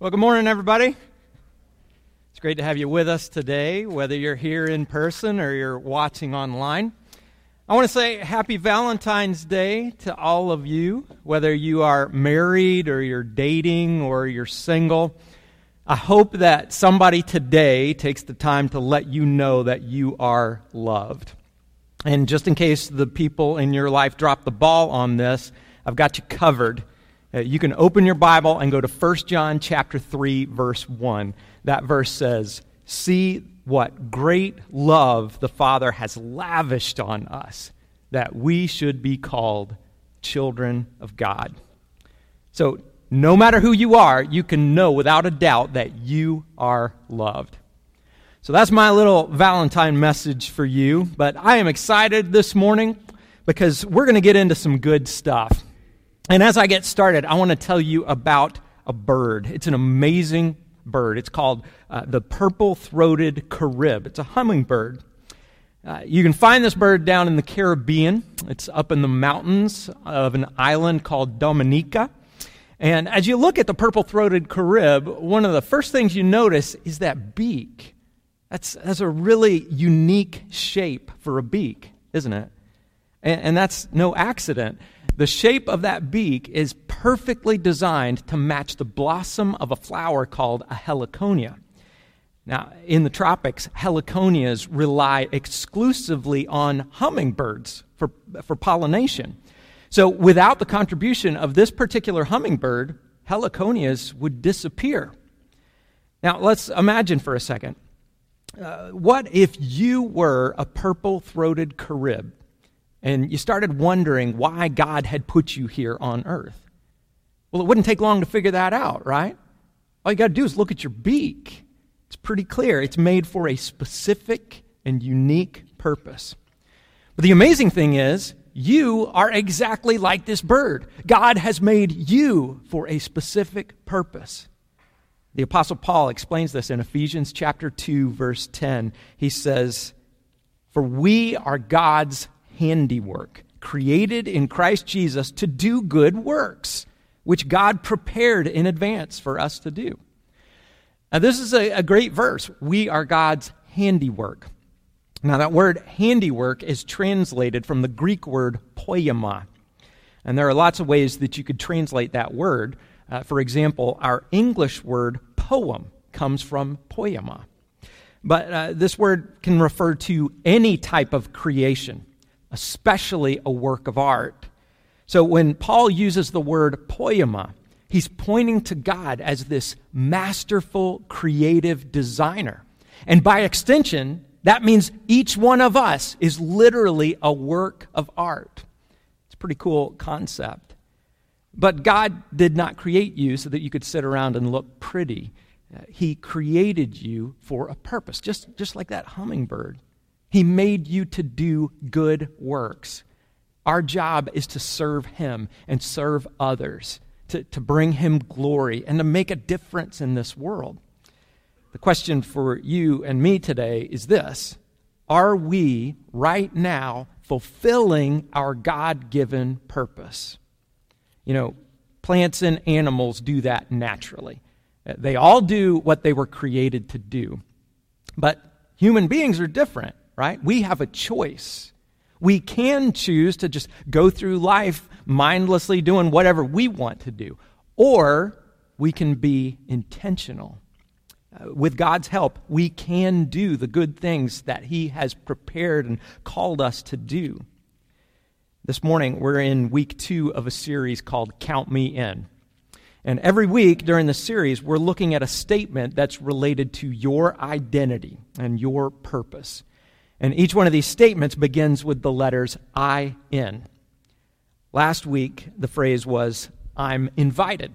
Well, good morning, everybody. It's great to have you with us today, whether you're here in person or you're watching online. I want to say happy Valentine's Day to all of you, whether you are married or you're dating or you're single. I hope that somebody today takes the time to let you know that you are loved. And just in case the people in your life drop the ball on this, I've got you covered. Uh, you can open your Bible and go to 1 John chapter 3 verse 1. That verse says, "See what great love the Father has lavished on us that we should be called children of God." So, no matter who you are, you can know without a doubt that you are loved. So that's my little Valentine message for you, but I am excited this morning because we're going to get into some good stuff. And as I get started, I want to tell you about a bird. It's an amazing bird. It's called uh, the purple throated carib. It's a hummingbird. Uh, you can find this bird down in the Caribbean. It's up in the mountains of an island called Dominica. And as you look at the purple throated carib, one of the first things you notice is that beak. That's, that's a really unique shape for a beak, isn't it? And, and that's no accident. The shape of that beak is perfectly designed to match the blossom of a flower called a heliconia. Now, in the tropics, heliconias rely exclusively on hummingbirds for, for pollination. So, without the contribution of this particular hummingbird, heliconias would disappear. Now, let's imagine for a second. Uh, what if you were a purple throated carib? And you started wondering why God had put you here on earth. Well, it wouldn't take long to figure that out, right? All you got to do is look at your beak. It's pretty clear. It's made for a specific and unique purpose. But the amazing thing is, you are exactly like this bird. God has made you for a specific purpose. The Apostle Paul explains this in Ephesians chapter 2, verse 10. He says, For we are God's handiwork, created in Christ Jesus to do good works, which God prepared in advance for us to do. Now, this is a, a great verse. We are God's handiwork. Now, that word handiwork is translated from the Greek word poiema. And there are lots of ways that you could translate that word. Uh, for example, our English word poem comes from poiema. But uh, this word can refer to any type of creation especially a work of art. So when Paul uses the word poiema, he's pointing to God as this masterful, creative designer. And by extension, that means each one of us is literally a work of art. It's a pretty cool concept. But God did not create you so that you could sit around and look pretty. Uh, he created you for a purpose, just, just like that hummingbird. He made you to do good works. Our job is to serve Him and serve others, to, to bring Him glory and to make a difference in this world. The question for you and me today is this Are we right now fulfilling our God given purpose? You know, plants and animals do that naturally. They all do what they were created to do. But human beings are different right? We have a choice. We can choose to just go through life mindlessly doing whatever we want to do, or we can be intentional. Uh, with God's help, we can do the good things that He has prepared and called us to do. This morning, we're in week two of a series called Count Me In. And every week during the series, we're looking at a statement that's related to your identity and your purpose. And each one of these statements begins with the letters I in. Last week, the phrase was, I'm invited.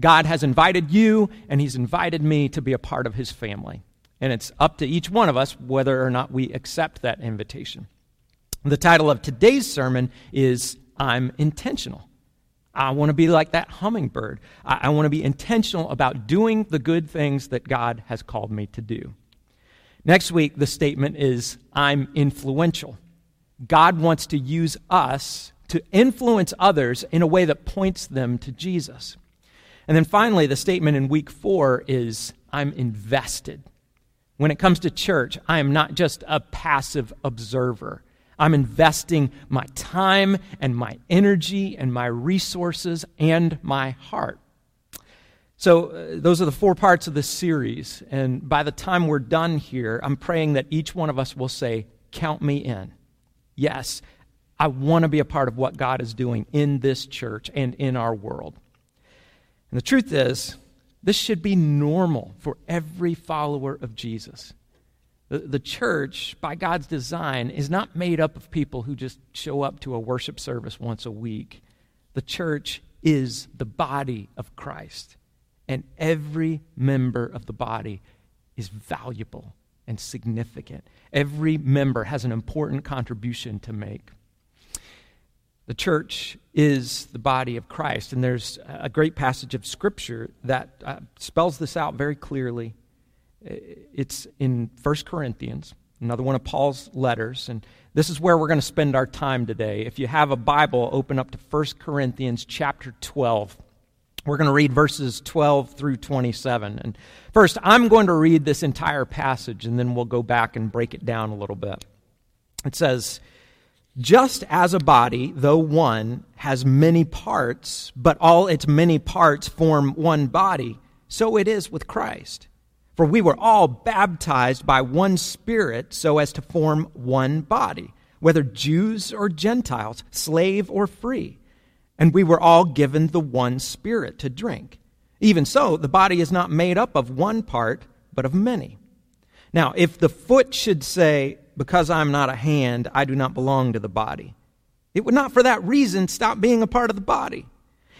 God has invited you, and He's invited me to be a part of His family. And it's up to each one of us whether or not we accept that invitation. The title of today's sermon is I'm Intentional. I want to be like that hummingbird. I, I want to be intentional about doing the good things that God has called me to do. Next week, the statement is I'm influential. God wants to use us to influence others in a way that points them to Jesus. And then finally, the statement in week four is I'm invested. When it comes to church, I am not just a passive observer. I'm investing my time and my energy and my resources and my heart. So, uh, those are the four parts of this series. And by the time we're done here, I'm praying that each one of us will say, Count me in. Yes, I want to be a part of what God is doing in this church and in our world. And the truth is, this should be normal for every follower of Jesus. The, the church, by God's design, is not made up of people who just show up to a worship service once a week. The church is the body of Christ, and every member of the body is valuable and significant. Every member has an important contribution to make. The church is the body of Christ, and there's a great passage of Scripture that uh, spells this out very clearly. It's in 1 Corinthians, another one of Paul's letters, and this is where we're going to spend our time today. If you have a Bible, open up to 1 Corinthians chapter 12. We're going to read verses 12 through 27. And first, I'm going to read this entire passage, and then we'll go back and break it down a little bit. It says, just as a body, though one, has many parts, but all its many parts form one body, so it is with Christ. For we were all baptized by one Spirit so as to form one body, whether Jews or Gentiles, slave or free. And we were all given the one Spirit to drink. Even so, the body is not made up of one part, but of many. Now, if the foot should say, because I'm not a hand, I do not belong to the body. It would not for that reason stop being a part of the body.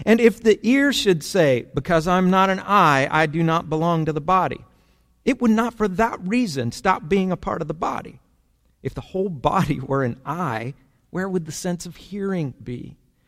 And if the ear should say, Because I'm not an eye, I do not belong to the body, it would not for that reason stop being a part of the body. If the whole body were an eye, where would the sense of hearing be?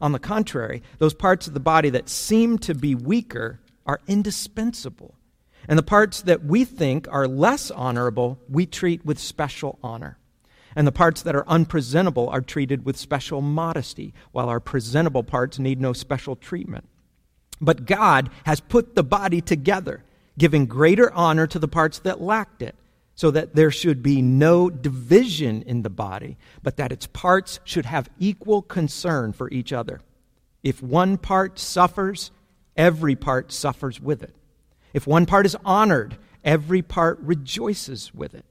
On the contrary, those parts of the body that seem to be weaker are indispensable. And the parts that we think are less honorable, we treat with special honor and the parts that are unpresentable are treated with special modesty, while our presentable parts need no special treatment. But God has put the body together, giving greater honor to the parts that lacked it, so that there should be no division in the body, but that its parts should have equal concern for each other. If one part suffers, every part suffers with it. If one part is honored, every part rejoices with it.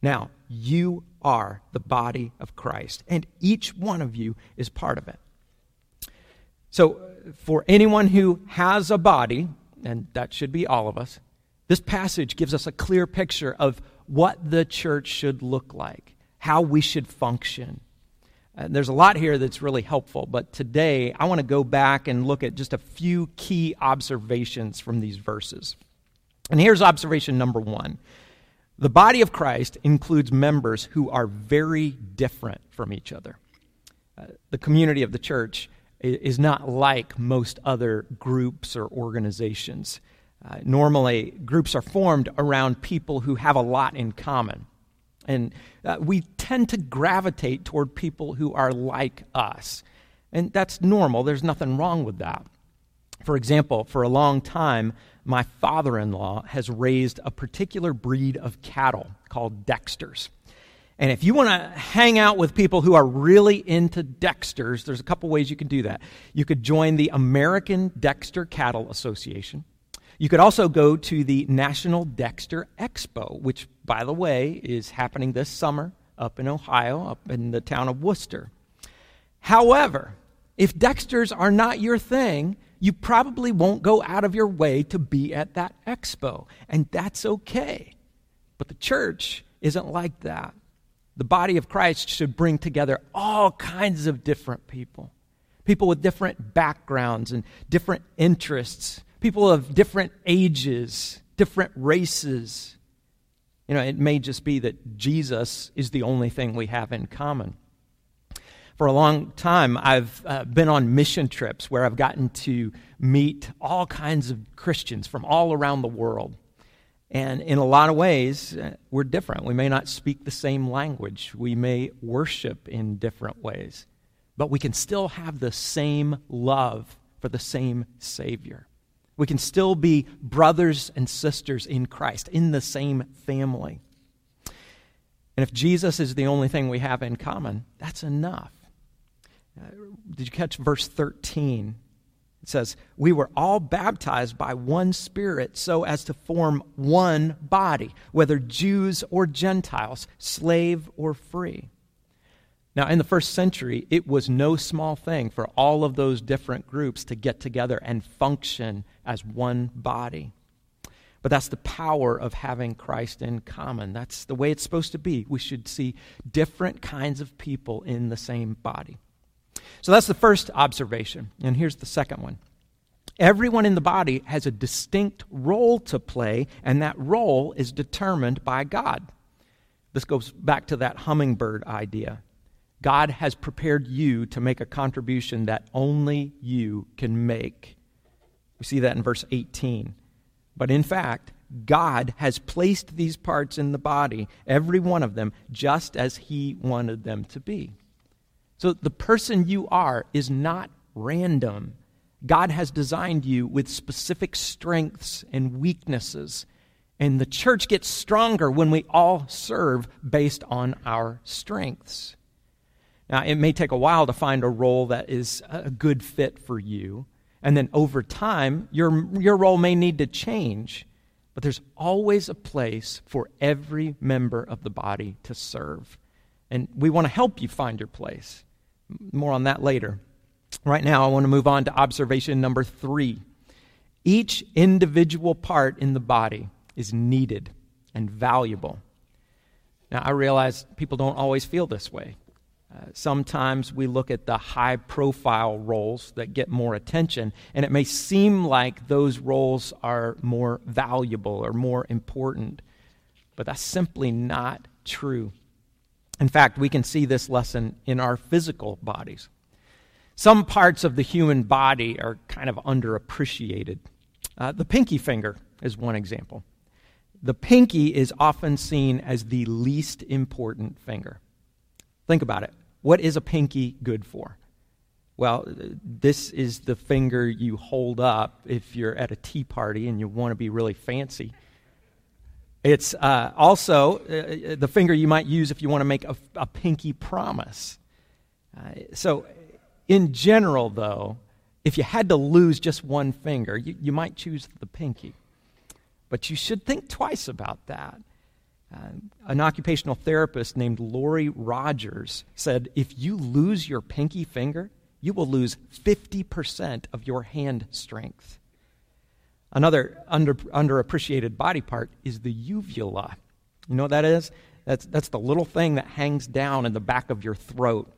Now, you are the body of Christ, and each one of you is part of it. So, for anyone who has a body, and that should be all of us, this passage gives us a clear picture of what the church should look like, how we should function. And there's a lot here that's really helpful, but today I want to go back and look at just a few key observations from these verses. And here's observation number one the body of Christ includes members who are very different from each other. Uh, the community of the church is not like most other groups or organizations. Uh, normally, groups are formed around people who have a lot in common. And uh, we tend to gravitate toward people who are like us. And that's normal, there's nothing wrong with that. For example, for a long time, my father in law has raised a particular breed of cattle called Dexters. And if you want to hang out with people who are really into Dexters, there's a couple ways you can do that. You could join the American Dexter Cattle Association. You could also go to the National Dexter Expo, which, by the way, is happening this summer up in Ohio, up in the town of Wooster. However, if Dexters are not your thing, you probably won't go out of your way to be at that expo, and that's okay. But the church isn't like that. The body of Christ should bring together all kinds of different people people with different backgrounds and different interests, people of different ages, different races. You know, it may just be that Jesus is the only thing we have in common. For a long time, I've uh, been on mission trips where I've gotten to meet all kinds of Christians from all around the world. And in a lot of ways, uh, we're different. We may not speak the same language, we may worship in different ways, but we can still have the same love for the same Savior. We can still be brothers and sisters in Christ, in the same family. And if Jesus is the only thing we have in common, that's enough. Uh, did you catch verse 13? It says, We were all baptized by one Spirit so as to form one body, whether Jews or Gentiles, slave or free. Now, in the first century, it was no small thing for all of those different groups to get together and function as one body. But that's the power of having Christ in common. That's the way it's supposed to be. We should see different kinds of people in the same body. So that's the first observation. And here's the second one everyone in the body has a distinct role to play, and that role is determined by God. This goes back to that hummingbird idea. God has prepared you to make a contribution that only you can make. We see that in verse 18. But in fact, God has placed these parts in the body, every one of them, just as He wanted them to be. So the person you are is not random. God has designed you with specific strengths and weaknesses. And the church gets stronger when we all serve based on our strengths. Now, it may take a while to find a role that is a good fit for you. And then over time, your, your role may need to change. But there's always a place for every member of the body to serve. And we want to help you find your place. More on that later. Right now, I want to move on to observation number three. Each individual part in the body is needed and valuable. Now, I realize people don't always feel this way. Sometimes we look at the high profile roles that get more attention, and it may seem like those roles are more valuable or more important, but that's simply not true. In fact, we can see this lesson in our physical bodies. Some parts of the human body are kind of underappreciated. Uh, the pinky finger is one example. The pinky is often seen as the least important finger. Think about it. What is a pinky good for? Well, this is the finger you hold up if you're at a tea party and you want to be really fancy. It's uh, also uh, the finger you might use if you want to make a, a pinky promise. Uh, so, in general, though, if you had to lose just one finger, you, you might choose the pinky. But you should think twice about that. Uh, an occupational therapist named Lori Rogers said if you lose your pinky finger, you will lose 50% of your hand strength. Another under, underappreciated body part is the uvula. You know what that is? That's, that's the little thing that hangs down in the back of your throat.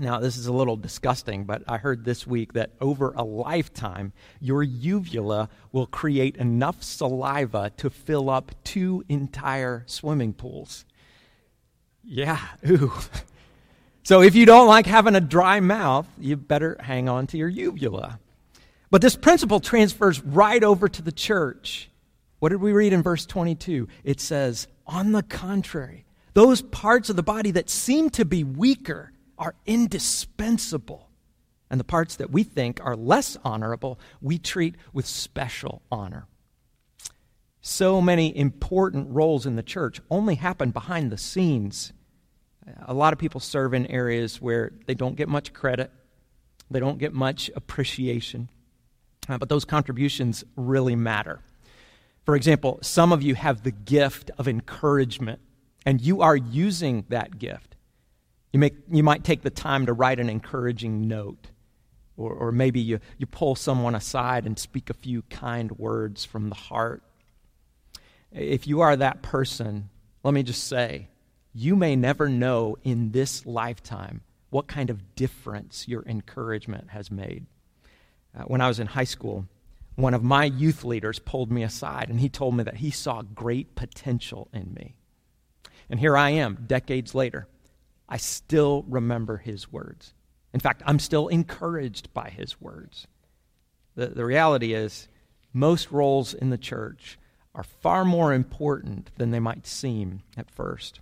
Now, this is a little disgusting, but I heard this week that over a lifetime, your uvula will create enough saliva to fill up two entire swimming pools. Yeah, ooh. So if you don't like having a dry mouth, you better hang on to your uvula. But this principle transfers right over to the church. What did we read in verse 22? It says, On the contrary, those parts of the body that seem to be weaker are indispensable. And the parts that we think are less honorable, we treat with special honor. So many important roles in the church only happen behind the scenes. A lot of people serve in areas where they don't get much credit, they don't get much appreciation. Uh, but those contributions really matter. For example, some of you have the gift of encouragement, and you are using that gift. You, make, you might take the time to write an encouraging note, or, or maybe you, you pull someone aside and speak a few kind words from the heart. If you are that person, let me just say, you may never know in this lifetime what kind of difference your encouragement has made. Uh, when I was in high school, one of my youth leaders pulled me aside and he told me that he saw great potential in me. And here I am, decades later. I still remember his words. In fact, I'm still encouraged by his words. The, the reality is, most roles in the church are far more important than they might seem at first.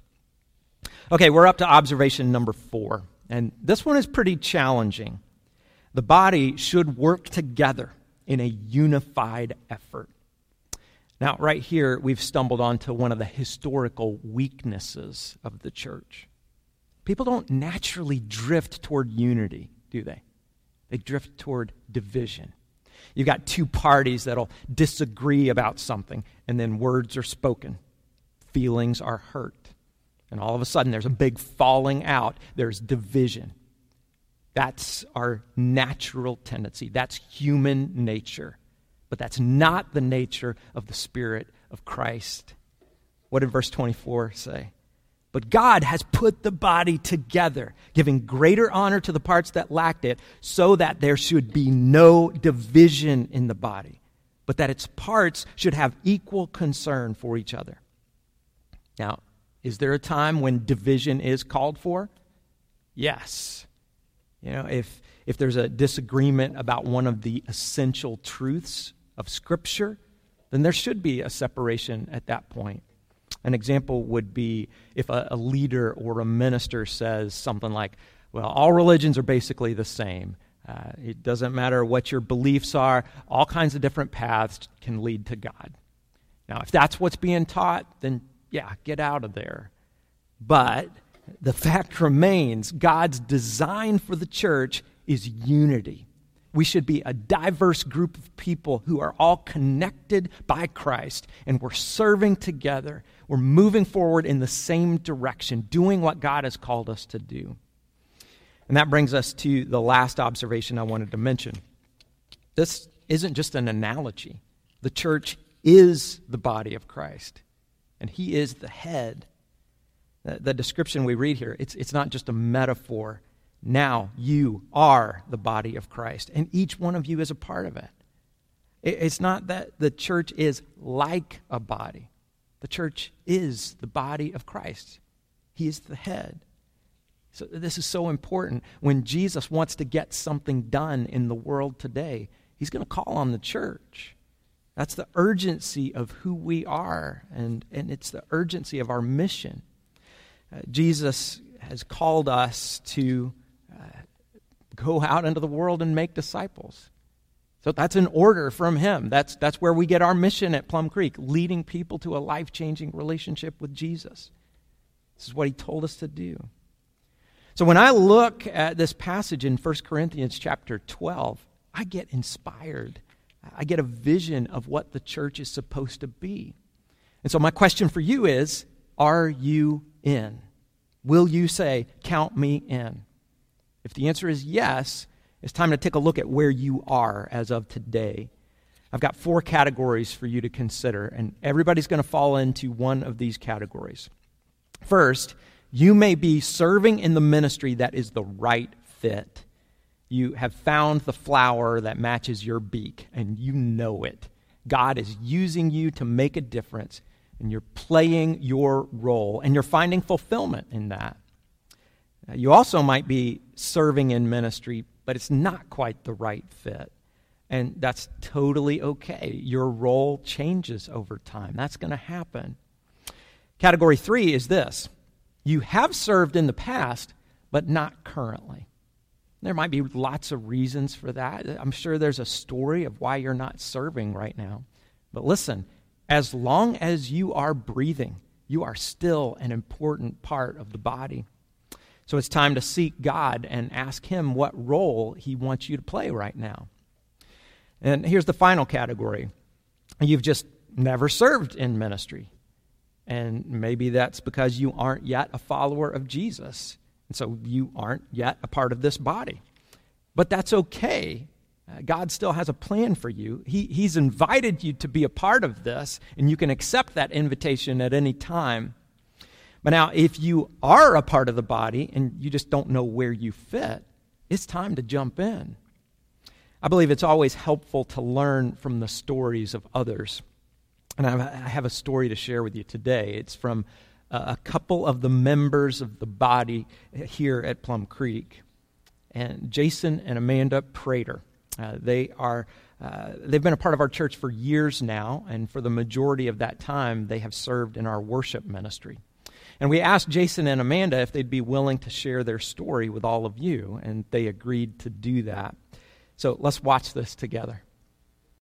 Okay, we're up to observation number four. And this one is pretty challenging. The body should work together in a unified effort. Now, right here, we've stumbled onto one of the historical weaknesses of the church. People don't naturally drift toward unity, do they? They drift toward division. You've got two parties that'll disagree about something, and then words are spoken, feelings are hurt. And all of a sudden, there's a big falling out, there's division. That's our natural tendency. That's human nature. But that's not the nature of the Spirit of Christ. What did verse 24 say? But God has put the body together, giving greater honor to the parts that lacked it, so that there should be no division in the body, but that its parts should have equal concern for each other. Now, is there a time when division is called for? Yes. You know, if, if there's a disagreement about one of the essential truths of Scripture, then there should be a separation at that point. An example would be if a, a leader or a minister says something like, Well, all religions are basically the same. Uh, it doesn't matter what your beliefs are, all kinds of different paths can lead to God. Now, if that's what's being taught, then yeah, get out of there. But the fact remains God's design for the church is unity. We should be a diverse group of people who are all connected by Christ and we're serving together. We're moving forward in the same direction, doing what God has called us to do. And that brings us to the last observation I wanted to mention. This isn't just an analogy, the church is the body of Christ, and He is the head the description we read here, it's, it's not just a metaphor. Now you are the body of Christ, and each one of you is a part of it. It's not that the church is like a body, the church is the body of Christ. He is the head. So, this is so important. When Jesus wants to get something done in the world today, he's going to call on the church. That's the urgency of who we are, and, and it's the urgency of our mission. Uh, Jesus has called us to go out into the world and make disciples. So that's an order from Him. That's, that's where we get our mission at Plum Creek, leading people to a life changing relationship with Jesus. This is what He told us to do. So when I look at this passage in 1 Corinthians chapter 12, I get inspired. I get a vision of what the church is supposed to be. And so my question for you is are you in? Will you say, Count me in? If the answer is yes, it's time to take a look at where you are as of today. I've got four categories for you to consider, and everybody's going to fall into one of these categories. First, you may be serving in the ministry that is the right fit. You have found the flower that matches your beak, and you know it. God is using you to make a difference and you're playing your role and you're finding fulfillment in that. You also might be serving in ministry, but it's not quite the right fit. And that's totally okay. Your role changes over time. That's going to happen. Category three is this you have served in the past, but not currently. There might be lots of reasons for that. I'm sure there's a story of why you're not serving right now. But listen, as long as you are breathing, you are still an important part of the body. So it's time to seek God and ask Him what role He wants you to play right now. And here's the final category you've just never served in ministry. And maybe that's because you aren't yet a follower of Jesus. And so you aren't yet a part of this body. But that's okay God still has a plan for you. He, he's invited you to be a part of this, and you can accept that invitation at any time. But now, if you are a part of the body and you just don't know where you fit, it's time to jump in. I believe it's always helpful to learn from the stories of others. And I have a story to share with you today. It's from a couple of the members of the body here at Plum Creek. And Jason and Amanda Prater. Uh, they are uh, they've been a part of our church for years now, and for the majority of that time, they have served in our worship ministry. And we asked Jason and Amanda if they'd be willing to share their story with all of you, and they agreed to do that. So let's watch this together.